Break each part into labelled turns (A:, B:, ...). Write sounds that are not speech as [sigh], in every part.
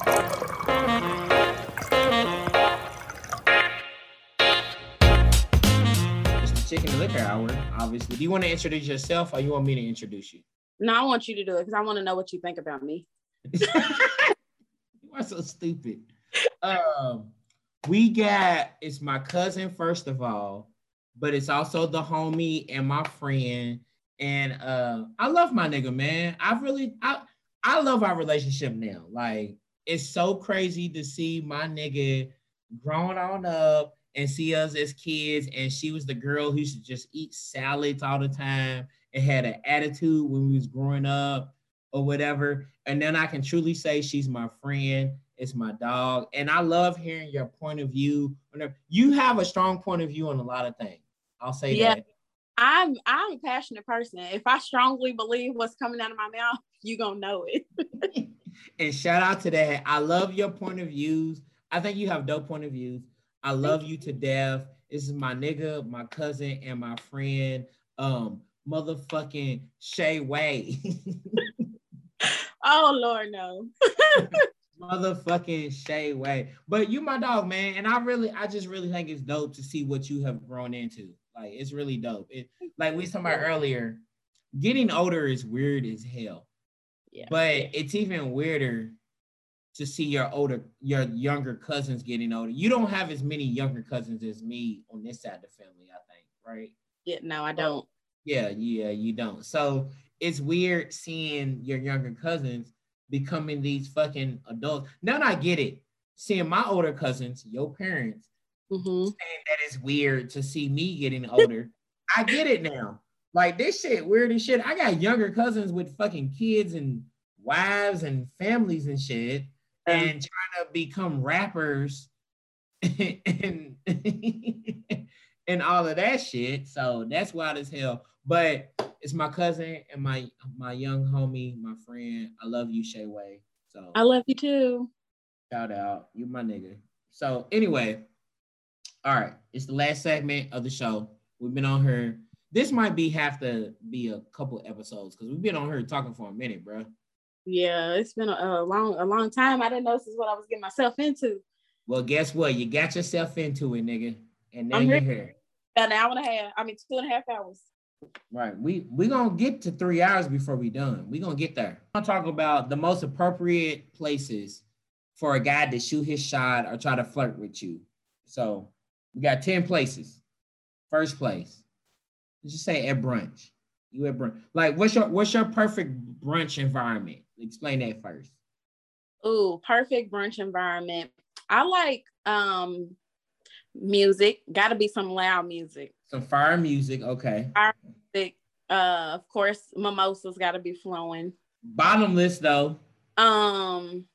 A: It's the chicken and liquor hour, obviously. Do you want to introduce yourself or you want me to introduce you?
B: No, I want you to do it because I want to know what you think about me. [laughs]
A: you are so stupid. Um, we got it's my cousin first of all, but it's also the homie and my friend. And uh, I love my nigga, man. I really I I love our relationship now. Like it's so crazy to see my nigga growing on up and see us as kids. And she was the girl who used to just eat salads all the time and had an attitude when we was growing up or whatever. And then I can truly say she's my friend. It's my dog. And I love hearing your point of view. You have a strong point of view on a lot of things. I'll say yeah. that.
B: I'm I'm a passionate person. If I strongly believe what's coming out of my mouth, you're gonna know it. [laughs]
A: and shout out to that. I love your point of views. I think you have dope point of views. I love you to death. This is my nigga, my cousin, and my friend, um, motherfucking Shay Way. [laughs]
B: oh Lord, no. [laughs]
A: motherfucking Shay Way. But you my dog, man. And I really, I just really think it's dope to see what you have grown into. Like it's really dope. It like we talked about earlier, getting older is weird as hell. Yeah. But it's even weirder to see your older, your younger cousins getting older. You don't have as many younger cousins as me on this side of the family, I think, right?
B: Yeah, no, I don't.
A: Yeah, yeah, you don't. So it's weird seeing your younger cousins becoming these fucking adults. Now I get it. Seeing my older cousins, your parents, mm-hmm. saying that it's weird to see me getting older. I get it now. Like this shit, weird as shit. I got younger cousins with fucking kids and wives and families and shit and trying to become rappers [laughs] and [laughs] and all of that shit. So that's wild as hell. But it's my cousin and my my young homie, my friend. I love you, Shay Way. So
B: I love you too.
A: Shout out. You my nigga. So anyway, all right. It's the last segment of the show. We've been on her. This might be have to be a couple episodes because we've been on here talking for a minute, bro.
B: Yeah, it's been a, a, long, a long time. I didn't know this is what I was getting myself into.
A: Well, guess what? You got yourself into it, nigga, and now you're here.
B: An hour and a half. I mean, two and a half hours.
A: Right. We we gonna get to three hours before we done. We gonna get there. I'm gonna talk about the most appropriate places for a guy to shoot his shot or try to flirt with you. So we got 10 places. First place. Just say at brunch. You at brunch. Like what's your what's your perfect brunch environment? Explain that first.
B: Ooh, perfect brunch environment. I like um music. Gotta be some loud music.
A: Some fire music, okay.
B: Fire music. Uh of course, mimosas gotta be flowing.
A: Bottomless though.
B: Um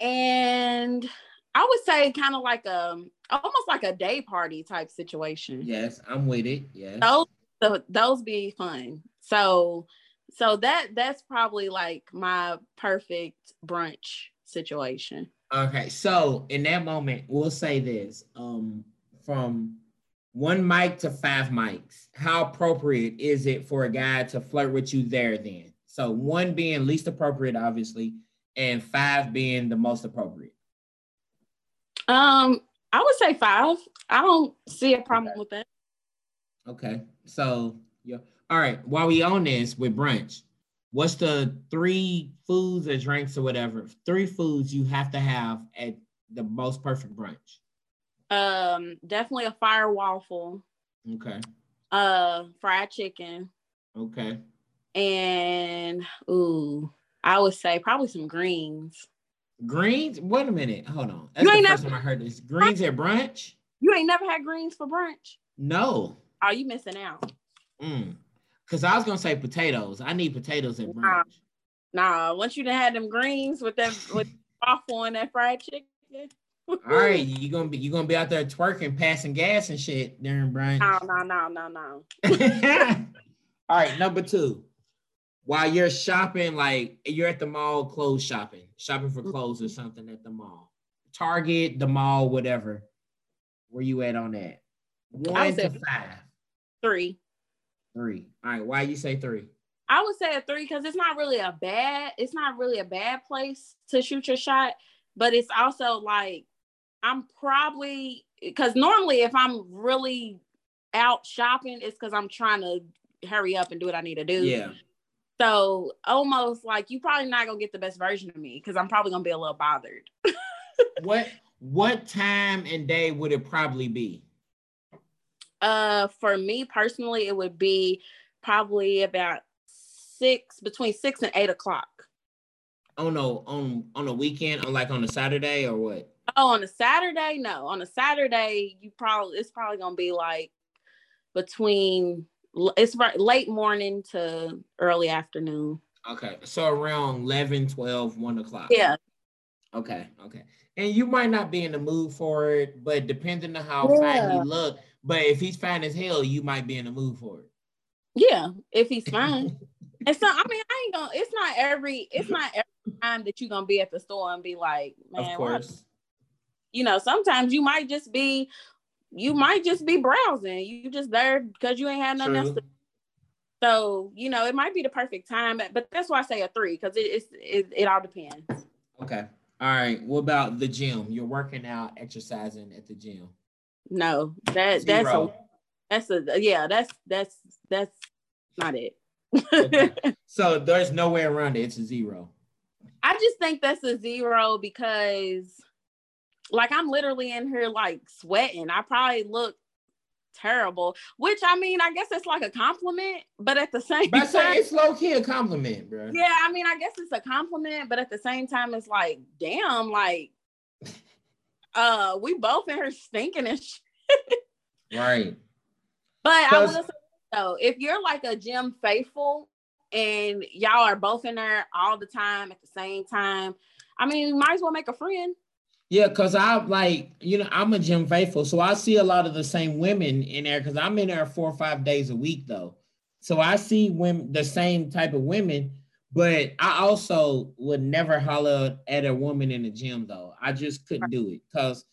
B: and I would say kind of like a almost like a day party type situation.
A: Yes, I'm with it. Yeah.
B: Those the, those be fun. So so that that's probably like my perfect brunch situation.
A: Okay. So in that moment, we'll say this. Um from one mic to five mics, how appropriate is it for a guy to flirt with you there then? So one being least appropriate, obviously, and five being the most appropriate.
B: Um, I would say five. I don't see a problem okay. with that.
A: Okay. So yeah. All right. While we on this with brunch, what's the three foods or drinks or whatever? Three foods you have to have at the most perfect brunch.
B: Um, definitely a fire waffle.
A: Okay.
B: Uh, fried chicken.
A: Okay.
B: And ooh, I would say probably some greens.
A: Greens? Wait a minute. Hold on. That's you ain't the first never, time I heard this. Greens at brunch?
B: You ain't never had greens for brunch?
A: No.
B: Are you missing out?
A: Mm. Cause I was gonna say potatoes. I need potatoes at brunch.
B: Nah, nah once you done had them greens with that with waffle and that fried chicken.
A: All right, [laughs] you gonna be you gonna be out there twerking, passing gas and shit during brunch.
B: No, no, no, no, no. [laughs]
A: All right, number two while you're shopping, like you're at the mall clothes shopping, shopping for clothes or mm-hmm. something at the mall, Target, the mall, whatever. Where you at on that? One to five.
B: Three.
A: Three. All right. Why you say three?
B: I would say a three because it's not really a bad, it's not really a bad place to shoot your shot, but it's also like I'm probably because normally if I'm really out shopping, it's because I'm trying to hurry up and do what I need to do.
A: Yeah.
B: So almost like you probably not gonna get the best version of me because I'm probably gonna be a little bothered. [laughs]
A: what what time and day would it probably be?
B: Uh, for me personally, it would be probably about six between six and eight o'clock.
A: Oh no, on on a weekend, on like on a Saturday or what?
B: Oh, on a Saturday? No, on a Saturday, you probably it's probably gonna be like between it's late morning to early afternoon.
A: Okay, so around 11, 12, 1 o'clock.
B: Yeah.
A: Okay, okay. And you might not be in the mood for it, but depending on how yeah. fine he look, but if he's fine as hell, you might be in the mood for it.
B: Yeah, if he's fine. [laughs] and so I mean, I ain't gonna. It's not every. It's not every time that you're gonna be at the store and be like, man.
A: Of course. What?
B: You know, sometimes you might just be. You might just be browsing. You just there because you ain't had nothing True. else to. So you know, it might be the perfect time, but that's why I say a three because it, it's it, it all depends.
A: Okay. All right. What about the gym? You're working out, exercising at the gym.
B: No, that Zero. that's a that's a yeah, that's that's that's not it.
A: okay. [laughs] So there's no way around it. It's a zero.
B: I just think that's a zero because like I'm literally in here like sweating. I probably look terrible, which I mean, I guess it's like a compliment, but at the same
A: but time, it's low key a compliment, bro.
B: Yeah, I mean, I guess it's a compliment, but at the same time, it's like, damn, like, [laughs] uh, we both in here stinking and [laughs] shit.
A: right.
B: But I will say though, if you're like a gym faithful and y'all are both in there all the time at the same time, I mean, you might as well make a friend.
A: Yeah, cause I like, you know, I'm a gym faithful, so I see a lot of the same women in there. Cause I'm in there four or five days a week though, so I see women, the same type of women. But I also would never holler at a woman in the gym though. I just couldn't do it, cause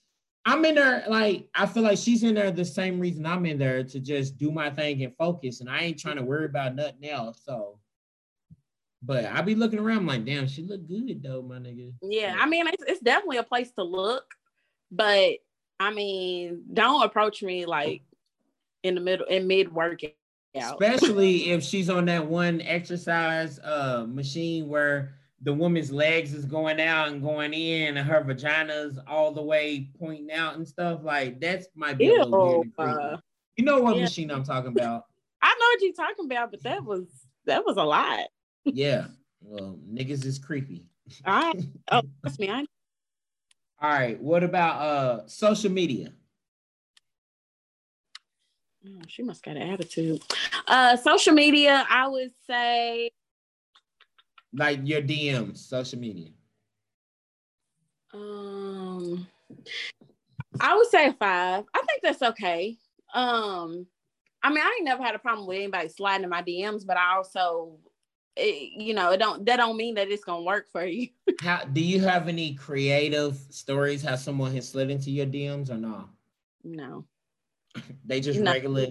A: I'm in there like I feel like she's in there the same reason I'm in there to just do my thing and focus, and I ain't trying to worry about nothing else. So, but I be looking around like, damn, she look good though, my nigga.
B: Yeah, I mean, it's, it's definitely a place to look, but I mean, don't approach me like in the middle in mid workout.
A: Especially if she's on that one exercise uh machine where the woman's legs is going out and going in, and her vagina's all the way pointing out and stuff. Like that's my Ew, uh, You know what yeah. machine I'm talking about? [laughs]
B: I know what you're talking about, but that was that was a lot.
A: Yeah. Well, niggas is creepy.
B: All right. [laughs] Oh, that's me. I...
A: All right. What about uh social media?
B: Oh, she must got an attitude. Uh social media, I would say
A: like your DMs, social media?
B: Um, I would say five. I think that's okay. Um, I mean, I ain't never had a problem with anybody sliding in my DMs, but I also, it, you know, it don't that don't mean that it's gonna work for you. [laughs]
A: how do you have any creative stories? How someone has slid into your DMs or no?
B: No. [laughs]
A: they just no. regular.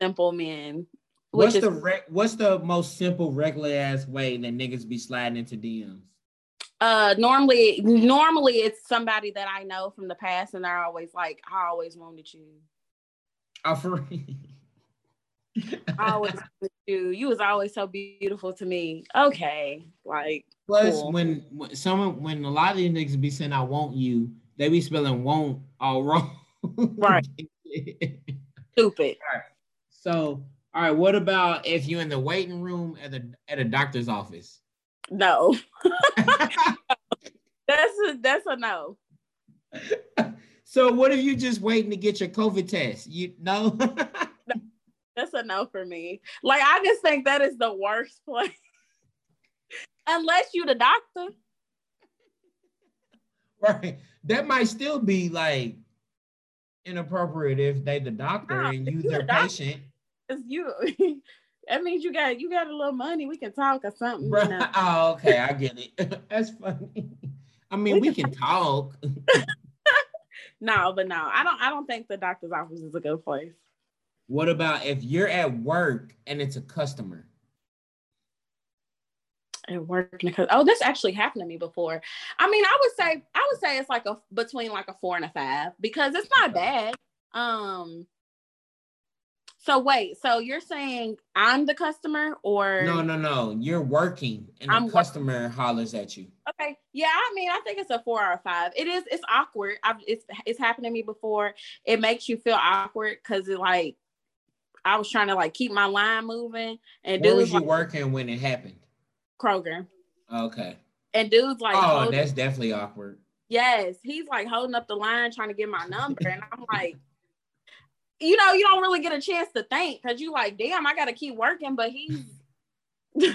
B: Simple men.
A: What's is, the re- what's the most simple regular ass way that niggas be sliding into DMs?
B: Uh, normally, normally it's somebody that I know from the past, and they're always like, "I always wanted you."
A: Oh, for [laughs]
B: always [laughs] you. You was always so beautiful to me. Okay, like.
A: Plus, cool. when, when someone when a lot of these niggas be saying "I want you," they be spelling "won't" all [laughs] wrong.
B: right. [laughs] Stupid.
A: Right. So all right, what about if you're in the waiting room at the at a doctor's office?
B: No. that's a that's a no.
A: So what if you just waiting to get your COVID test? You know?
B: That's a no for me. Like I just think that is the worst place. [laughs] Unless you the doctor.
A: Right. That might still be like inappropriate if they the doctor nah, and you their the patient.
B: Because you [laughs] that means you got you got a little money. We can talk or something. You know? [laughs]
A: Oh, okay, I get it. That's funny. I mean, we, we can, can talk.
B: no, but no, I don't. I don't think the doctor's office is a good place.
A: What about if you're at work and it's a customer?
B: and working because oh this actually happened to me before. I mean i would say i would say it's like a between like a four and a five because it's not bad. Um so wait so you're saying i'm the customer or?
A: No no no. You're working and the
B: I'm
A: customer hollers at you.
B: Okay. Yeah i mean i think it's a four or five. It is it's awkward. I've, it's it's happened to me before. It makes you feel awkward because it like i was trying to like keep my line moving and
A: where was you
B: like
A: working when it happened
B: kroger
A: okay
B: and dudes like
A: oh
B: holding-
A: that's definitely awkward
B: Yes, he's like holding up the line trying to get my number. And I'm like, you know, you don't really get a chance to think because you like, damn, I gotta keep working, but he's [laughs]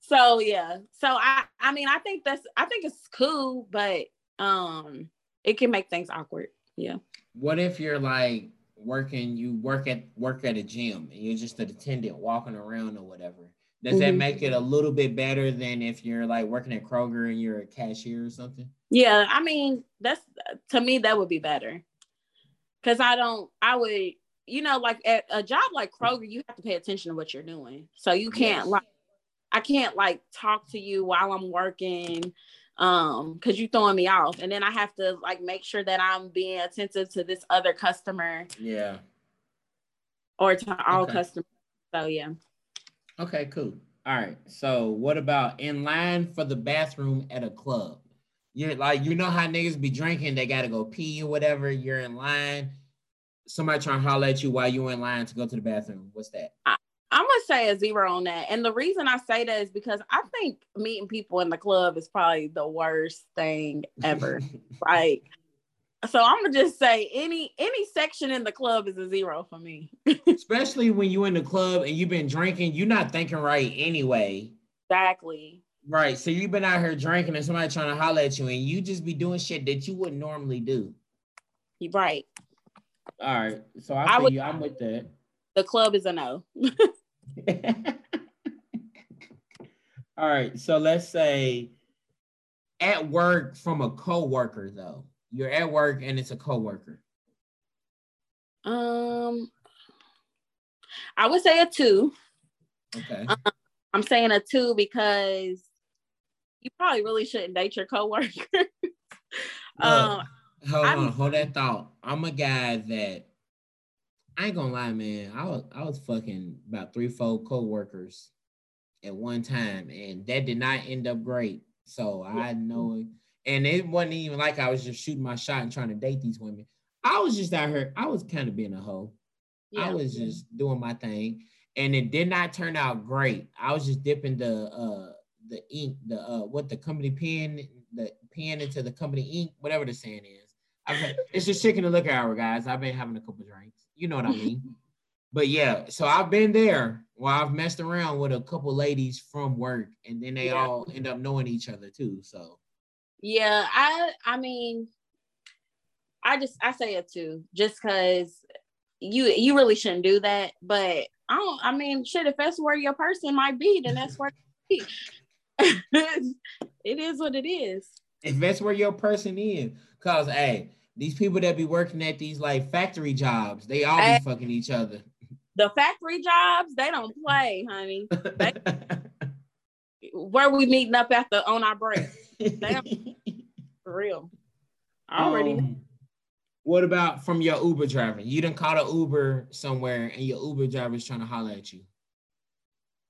B: so yeah. So I I mean I think that's I think it's cool, but um it can make things awkward. Yeah.
A: what if you're like working you work at work at a gym and you're just an attendant walking around or whatever does that
B: Mhm.
A: make it a little bit better than if you're like working at kroger and you're a cashier or something
B: Yeah, I mean, that's to me that would be better. Cause I don't I would, you know, like at a job like Kroger, you have to pay attention to what you're doing. So you can't
A: Yes.
B: like I can't like talk to you while I'm working um because you throwing me off. And then I have to like make sure that I'm being attentive to this other customer
A: yeah
B: or to all
A: Okay.
B: customers. So yeah.
A: Okay, cool. All right. So what about in line for the bathroom at a club? You're like, you know how niggas be drinking, they gotta go pee or whatever. You're in line. Somebody trying to holler at you while you in line to go to the bathroom. What's that?
B: I'm gonna say a zero on that. And the reason I say that is because I think meeting people in the club is probably the worst thing ever. [laughs] like so i'm gonna just say any any section in the club is a zero for me [laughs]
A: Especially when you in the club and you've been drinking, you're not thinking right anyway.
B: exactly
A: Right. So you've been out here drinking and somebody trying to holler at you and you just be doing shit that you wouldn't normally do.
B: You're right
A: All right. So I,
B: I would,
A: you, I'm with that.
B: the club is a no [laughs] [laughs]
A: All right. So let's say at work from a coworker though. You're at work and it's a coworker.
B: um i would say a two
A: Okay.
B: i'm saying a two because you probably really shouldn't date your coworker [laughs] um
A: Hold
B: I'm-
A: on, hold that thought. I'm a guy that I ain't gonna lie, man. I was I was fucking about three, four co-workers at one time, and that did not end up great. So I know it. And it wasn't even like I was just shooting my shot and trying to date these women. I was just out here, I was kind of being a hoe. I was just doing my thing, and it did not turn out great. I was just dipping the uh the ink, the uh what the company pen, the pen into the company ink, whatever the saying is. Had, it's just chicken and liquor hour, guys. I've been having a couple drinks. You know what I mean? [laughs] but yeah, so I've been there where I've messed around with a couple ladies from work, and then they
B: Yeah.
A: all end up knowing each other too. So
B: Yeah, I I mean, I just I say it too, just because you you really shouldn't do that. But I don't. I mean, shit, if that's where your person might be, then that's where it, [laughs] it is what it is.
A: if that's where your person is, cause hey, these people that be working at these like factory jobs, they all be fucking each other.
B: The factory jobs, they don't play, honey. [laughs] Where we meeting up after on our break, [laughs] for real. I already.
A: Um, what about from your Uber driver? You done caught an Uber somewhere and your Uber driver is trying to holler at you.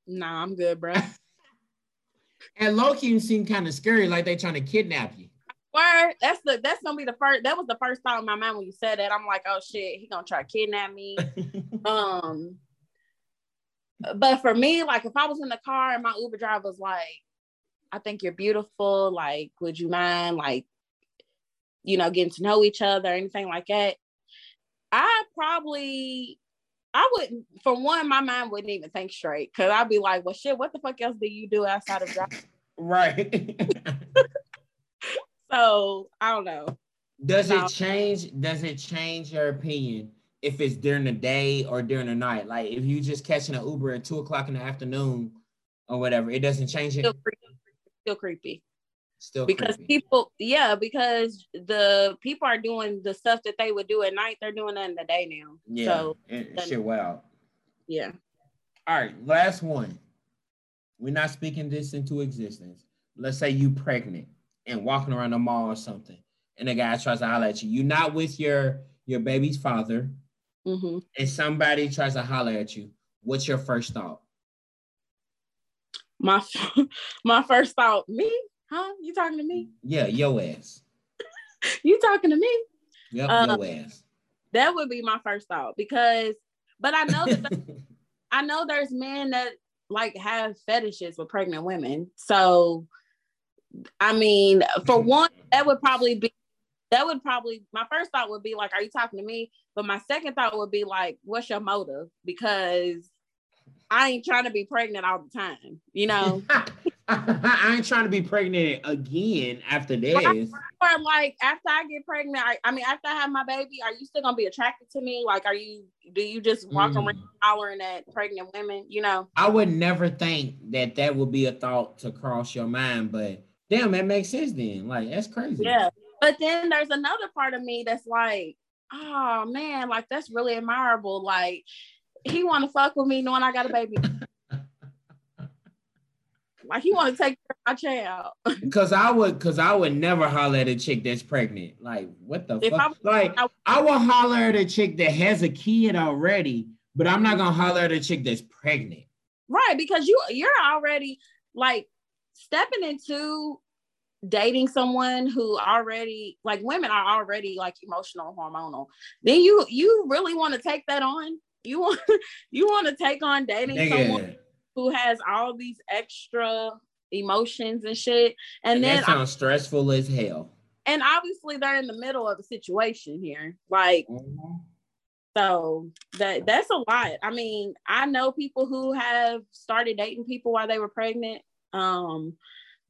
B: Nah, I'm good, bro. [laughs]
A: And Loki you seem kind of scary, like they trying to kidnap you.
B: Word. That's the that's gonna be the first. That was the first thought in my mind when you said that. I'm like, oh shit, he gonna try to kidnap me. [laughs] um, but for me, like if I was in the car and my Uber driver was like, I think you're beautiful. Like, would you mind like, you know, getting to know each other, anything like that? I probably. I wouldn't, for one, my mind wouldn't even think straight because I'd be like, well, shit, what the fuck else do you do outside of driving? [laughs]
A: right. [laughs]
B: So I don't know.
A: Does
B: No.
A: it change? Does it change your opinion if it's during the day or during the night? Like if you just catching an Uber at two o'clock in the afternoon or whatever, it doesn't change it.
B: Still creepy. Still creepy.
A: Still
B: because
A: creepy.
B: people yeah because the people are doing the stuff that they would do at night they're doing that in the day now
A: yeah,
B: so
A: it- shit. Wow.
B: yeah
A: All right, last one. we're not speaking this into existence. Let's say you pregnant and walking around the mall or something, and a guy tries to holler at you. You're not with your your baby's father,
B: hmm
A: and somebody tries to holler at you. What's your first thought?
B: My [laughs] my first thought, me? Huh? You talking to me?
A: Yeah, your ass. [laughs]
B: You talking to me?
A: Yep,
B: Uh,
A: your ass.
B: That would be my first thought because, but I know that [laughs] I know there's men that like have fetishes with pregnant women. So, I mean, for one, that would probably be that would probably my first thought would be like, are you talking to me? But my second thought would be like, what's your motive? Because I ain't trying to be pregnant all the time, you know. [laughs]
A: I ain't trying to be pregnant again after this.
B: or like after I get pregnant, I, I mean, after I have my baby, are you still gonna be attracted to me? Like, are you? Do you just walk
A: Mm.
B: around hollering at pregnant women? You know?
A: I would never think that that would be a thought to cross your mind, but damn, that makes sense then. Like that's crazy.
B: Yeah. But then there's another part of me that's like, oh man, like that's really admirable. Like he want to fuck with me knowing I got a baby. [laughs] like he want to take care of my child. [laughs]
A: Cause I would, cause I would never holler at a chick that's pregnant. Like what the
B: If
A: fuck?
B: I-
A: like
B: I-
A: I will holler at a chick that has a kid already, but I'm not gonna holler at a chick that's pregnant.
B: Right, because you you're already like stepping into dating someone who already like women are already like emotional hormonal. Then you you really want to take that on? You [laughs] want you want to take on dating someone who has all these extra emotions and shit. And then
A: that sounds stressful as hell.
B: and obviously they're in the middle of a situation here. Like mm-hmm. so that that's a lot. I mean, I know people who have started dating people while they were pregnant. Um,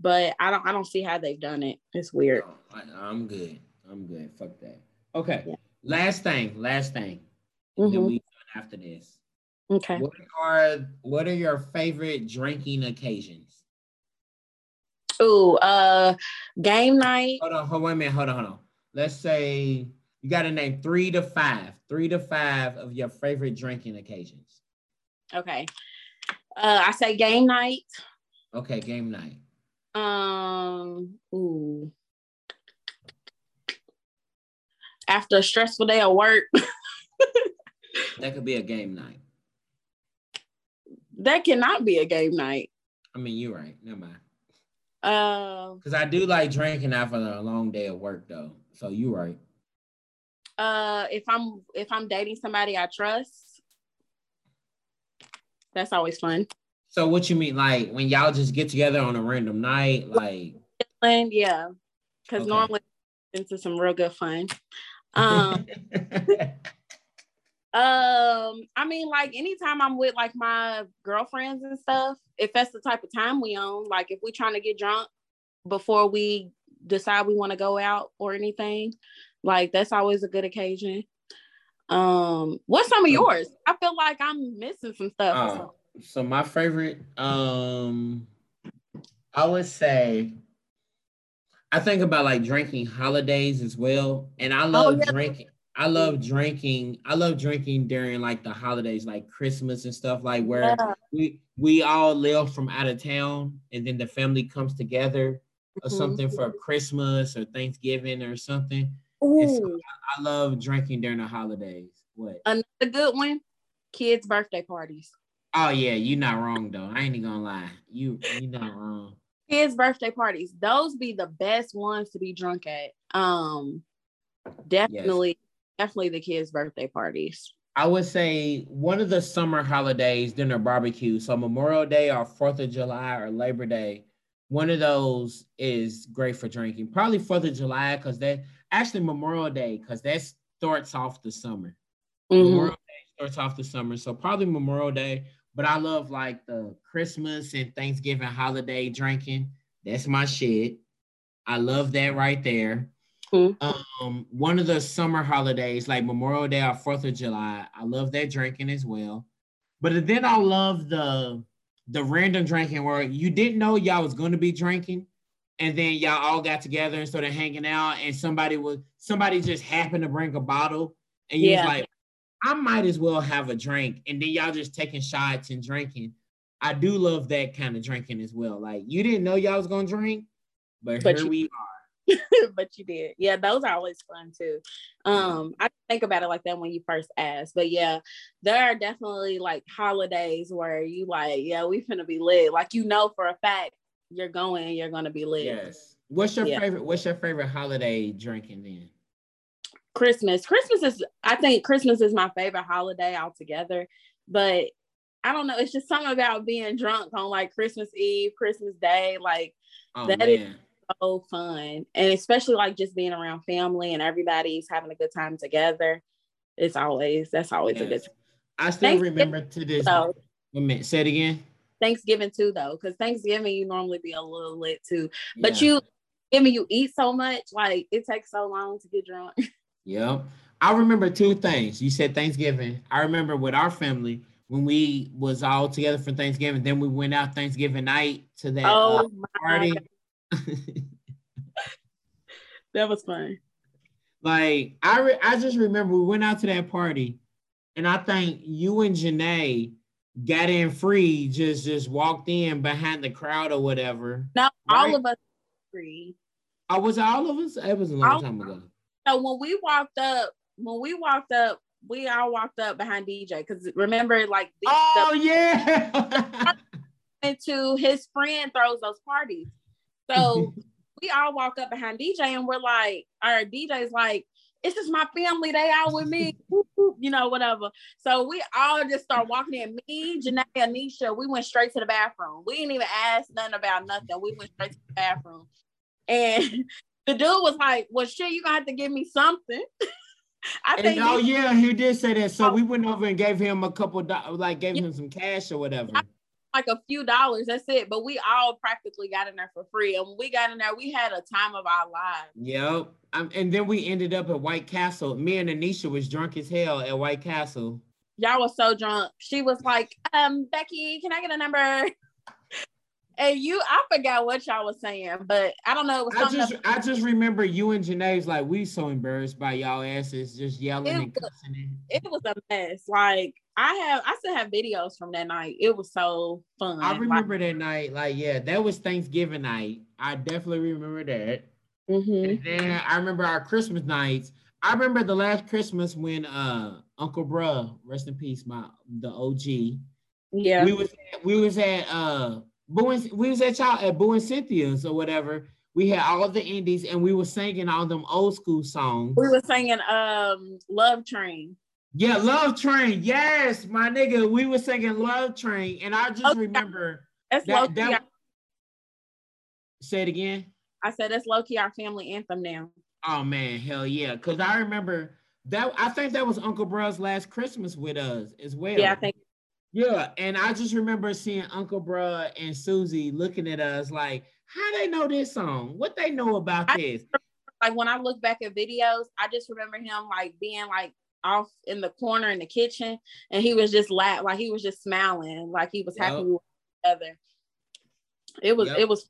B: but I don't I don't see how they've done it. It's weird.
A: I, I'm good. I'm good. Fuck that. Okay.
B: Yeah.
A: Last thing. Last thing. And Then we done after this.
B: Okay.
A: What are what are your favorite drinking occasions?
B: Ooh, uh game night.
A: Hold on, hold wait a minute, hold on, hold on. Let's say you got to name three to five, three to five of your favorite drinking occasions.
B: Okay. Uh I say game night.
A: Okay, game night.
B: Um ooh. After a stressful day of work, [laughs]
A: That could be a game night.
B: that cannot be a game night.
A: I mean, you're right. Never mind.
B: Um
A: Because I do like drinking after a long day of work, though. So you're right.
B: uh if i'm if i'm dating somebody i trust that's always fun
A: So what you mean, like when y'all just get together on a random night, like?
B: and yeah because
A: Okay.
B: normally into some real good fun um [laughs] um i mean like anytime i'm with like my girlfriends and stuff if that's the type of time we own like if we're trying to get drunk before we decide we want to go out or anything like that's always a good occasion um what's some of yours i feel like i'm missing some stuff or
A: Oh,
B: something.
A: So my favorite, um, I would say, I think about like drinking holidays as well, and I love
B: yeah.
A: drinking. I love drinking. I love drinking during like the holidays, like Christmas and stuff, like where
B: Yeah.
A: we we all live from out of town, and then the family comes together or
B: Mhm.
A: something for Christmas or Thanksgiving or something. It's-
B: Ooh,
A: I love drinking during the holidays. What?
B: another good one kids birthday parties
A: Oh yeah, you're not wrong though. I ain't even gonna lie. You you not wrong.
B: kids birthday parties those be the best ones to be drunk at um definitely definitely the kids birthday parties
A: I would say one of the summer holidays dinner barbecue. So Memorial Day or Fourth of July or Labor Day. One of those is great for drinking. Probably Fourth of July because that actually Memorial Day because that starts off the summer.
B: Mhm.
A: Memorial Day starts off the summer, so probably Memorial Day. But I love like the Christmas and Thanksgiving holiday drinking. That's my shit. I love that right there.
B: Mhm.
A: Um, one of the summer holidays, like Memorial Day or Fourth of July, I love that drinking as well. But then I love the the random drinking where you didn't know y'all was going to be drinking, and then y'all all got together and started hanging out, and somebody was somebody just happened to bring a bottle, and you
B: Yeah.
A: was like, I might as well have a drink, and then y'all just taking shots and drinking. I do love that kind of drinking as well. Like you didn't know y'all was gonna drink, but, but here you, we are. [laughs]
B: but you did. Yeah, those are always fun too. Um, I think about it like that when you first asked. But yeah, there are definitely like holidays where you like, yeah, we finna be lit. Like you know for a fact you're going, you're gonna be lit.
A: Yes. What's your yeah. favorite what's your favorite holiday drinking then?
B: Christmas. Christmas is I think Christmas is my favorite holiday altogether. But I don't know. It's just something about being drunk on like Christmas Eve, Christmas Day. Like oh, that man. is so fun. And especially like just being around family and everybody's having a good time together. It's always that's always yes. a good time.
A: I still remember to this. So, minute. Say it again.
B: Thanksgiving too, though, because Thanksgiving you normally be a little lit too. But yeah. you, mean, you eat so much, like it takes so long to get drunk. [laughs]
A: Yep. I remember two things. You said Thanksgiving. I remember with our family when we was all together for Thanksgiving. Then we went out Thanksgiving night to that oh, uh, party. [laughs]
B: that was fun.
A: Like I, re- I just remember we went out to that party, and I think you and Janae got in free. Just just walked in behind the crowd or whatever.
B: No, right? all of us free.
A: I was all of us? It was a long all, time ago.
B: So when we walked up, when we walked up, we all walked up behind DJ because remember, like,
A: the, oh the, yeah, [laughs]
B: into his friend throws those parties. So [laughs] we all walk up behind DJ and we're like, our DJ's like, this is my family. They out with me, [laughs] you know, whatever. So we all just start walking in. Me, Janae, Anisha, we went straight to the bathroom. We didn't even ask nothing about nothing. We went straight to the bathroom. And the dude was like, "Well, shit, you gonna have to give me something." [laughs]
A: I think. oh yeah, he did say that. So oh, we went over and gave him a couple, do- like gave yeah. him some cash or whatever.
B: Like a few dollars, that's it. But we all practically got in there for free, and when we got in there, we had a time of our lives.
A: Yep. Um, and then we ended up at White Castle. Me and Anisha was drunk as hell at White Castle.
B: Y'all was so drunk. She was like, "Um, Becky, can I get a number?" And you, I forgot what y'all was saying, but I don't know.
A: I just, I just remember you and Janae's like we so embarrassed by y'all asses just yelling it and cussing.
B: It was a mess. Like I have, I still have videos from that night. It was so fun.
A: I remember like, that night. Like yeah, that was Thanksgiving night. I definitely remember that. Mm-hmm. And then I remember our Christmas nights. I remember the last Christmas when uh Uncle Bruh, rest in peace, my the OG. Yeah. We was at, we was at uh Boo and, we was at y'all at Boo and Cynthia's or whatever. We had all the indies and we were singing all them old school songs.
B: We were singing um Love Train.
A: Yeah, Love Train. Yes, my nigga. We were singing Love Train. And I just okay. remember that's that, that, our- say it again.
B: I said that's low key our family anthem now.
A: Oh man, hell yeah. Cause I remember that I think that was Uncle Bruh's last Christmas with us as well.
B: Yeah, I think
A: yeah, and I just remember seeing Uncle Bruh and Susie looking at us like, how they know this song? What they know about I, this?
B: Like when I look back at videos, I just remember him like being like off in the corner in the kitchen, and he was just laugh like he was just smiling, like he was yep. happy with together. It was yep. it was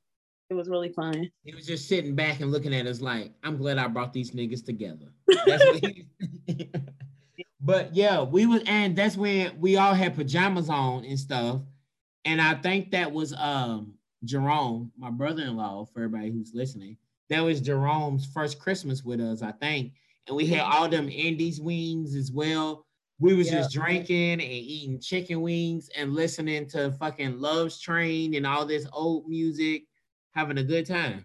B: it was really fun.
A: He was just sitting back and looking at us like, I'm glad I brought these niggas together. That's what he [laughs] [laughs] But yeah, we was, and that's when we all had pajamas on and stuff. And I think that was um Jerome, my brother-in-law, for everybody who's listening. That was Jerome's first Christmas with us, I think. And we had all them Indies wings as well. We was yeah. just drinking and eating chicken wings and listening to fucking Love's Train and all this old music, having a good time.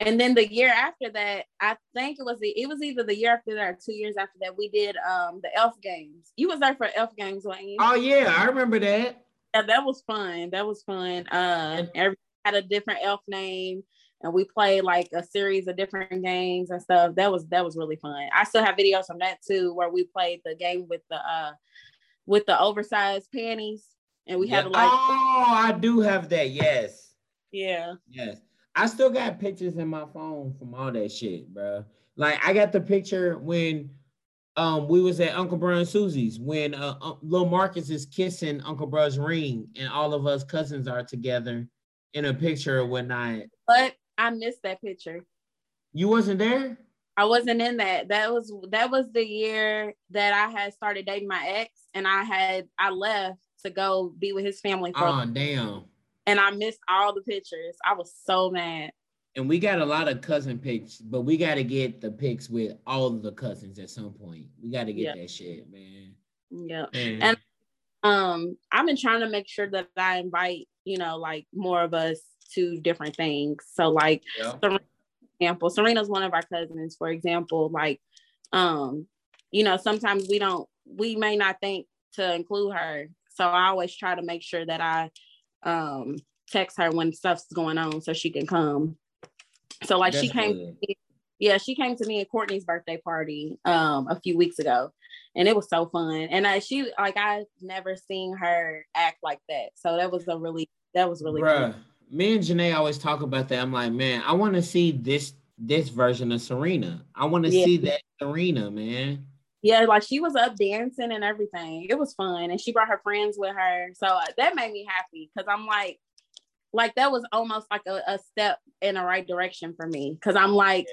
B: And then the year after that, I think it was the it was either the year after that or two years after that, we did um the elf games. You was there for elf games, Wayne.
A: Oh yeah, I remember that.
B: Yeah, that was fun. That was fun. Uh every had a different elf name and we played like a series of different games and stuff. That was that was really fun. I still have videos from that too, where we played the game with the uh with the oversized panties and we yeah. had like
A: Oh, I do have that, yes.
B: Yeah.
A: Yes. I still got pictures in my phone from all that shit, bro. Like I got the picture when um we was at Uncle Bro and Susie's when uh, uh Lil Marcus is kissing Uncle Bro's ring and all of us cousins are together in a picture or whatnot.
B: But I missed that picture.
A: You wasn't there?
B: I wasn't in that. That was that was the year that I had started dating my ex and I had I left to go be with his family for
A: Oh damn.
B: And I missed all the pictures. I was so mad.
A: And we got a lot of cousin pics, but we got to get the pics with all of the cousins at some point. We got to get
B: Yeah.
A: that shit, man.
B: Yeah. And- Um, I've been trying to make sure that I invite, you know, like more of us to different things. So like
A: Yeah.
B: example, Serena's one of our cousins, for example, like um, you know, sometimes we don't we may not think to include her. So I always try to make sure that I um text her when stuff's going on so she can come. So like she came
A: good.
B: yeah, she came to me at Courtney's birthday party um a few weeks ago, and it was so fun. And I, she like I never seen her act like that, so that was a really that was really
A: Bruh,
B: fun.
A: me and Janae always talk about that. I'm like, man, I want to see this this version of Serena. I want to
B: Yeah.
A: see that Serena, man.
B: Yeah, like she was up dancing and everything. It was fun, and she brought her friends with her, so uh, that made me happy because I'm like, like that was almost like a, a step in the right direction for me because I'm like.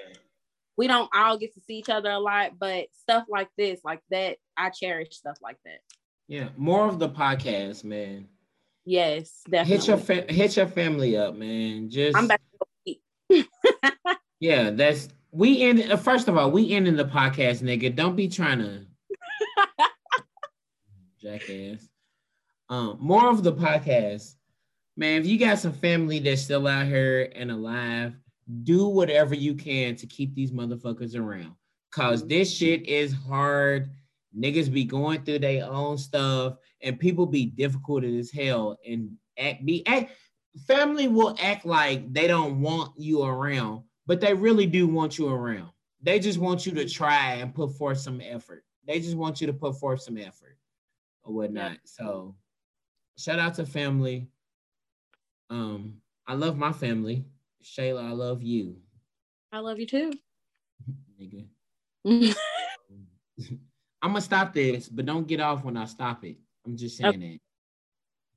B: We don't all get to see each other a lot, but stuff like this, like that, I cherish stuff like that.
A: Yeah, more of the podcast, man.
B: Yes, definitely.
A: Hit your fa- hit your family up, man. Just
B: I'm back [laughs]
A: yeah, that's we end. uh, First of all, we ending the podcast, nigga. Don't be trying [laughs] to jackass. Um, more of the podcast, man. If you got some family that's still out here and alive, do whatever you can to keep these motherfuckers around. Cause this shit is hard. Niggas be going through their own stuff, and people be difficult as hell and act be act. Family will act like they don't want you around, but they really do want you around. They just want you to try and put forth some effort. They just want you to put forth some effort or whatnot. So shout out to family. Um, I love my family. Shayla, I love you,
B: I love you too.
A: nigga. [laughs] [laughs] I'm gonna stop this, but don't get off when I stop it. I'm just saying that.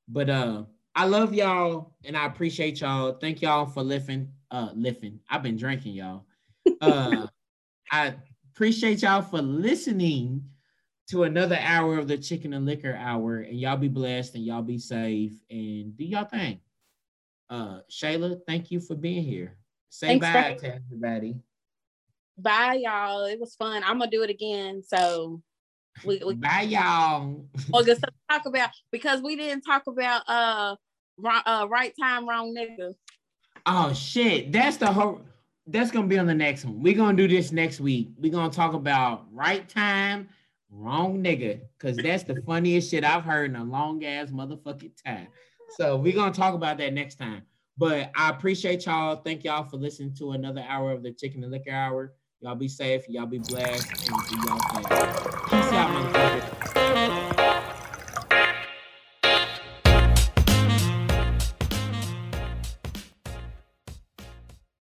A: But uh I love y'all and I appreciate y'all. Thank y'all for lifting, uh lifting. I've been drinking, y'all. Uh [laughs] I appreciate y'all for listening to another hour of the chicken and liquor hour. And y'all be blessed and y'all be safe and do y'all thing. Uh Shayla, thank you for being here. Say
B: Thanks
A: bye to everybody.
B: Bye, y'all. It was fun. I'm gonna do it again. So we, we [laughs]
A: Bye y'all.
B: well, good stuff talk about because we didn't talk about uh, uh right time, wrong nigga.
A: Oh shit, that's the whole. That's gonna be on the next one. We're gonna do this next week. We're gonna talk about right time, wrong nigga, because that's the funniest shit I've heard in a long ass motherfucking time. So we're gonna talk about that next time. But I appreciate y'all. Thank y'all for listening to another hour of the Chicken and Liquor Hour. Y'all be safe. Y'all be blessed. And y'all. Peace out, motherfucker.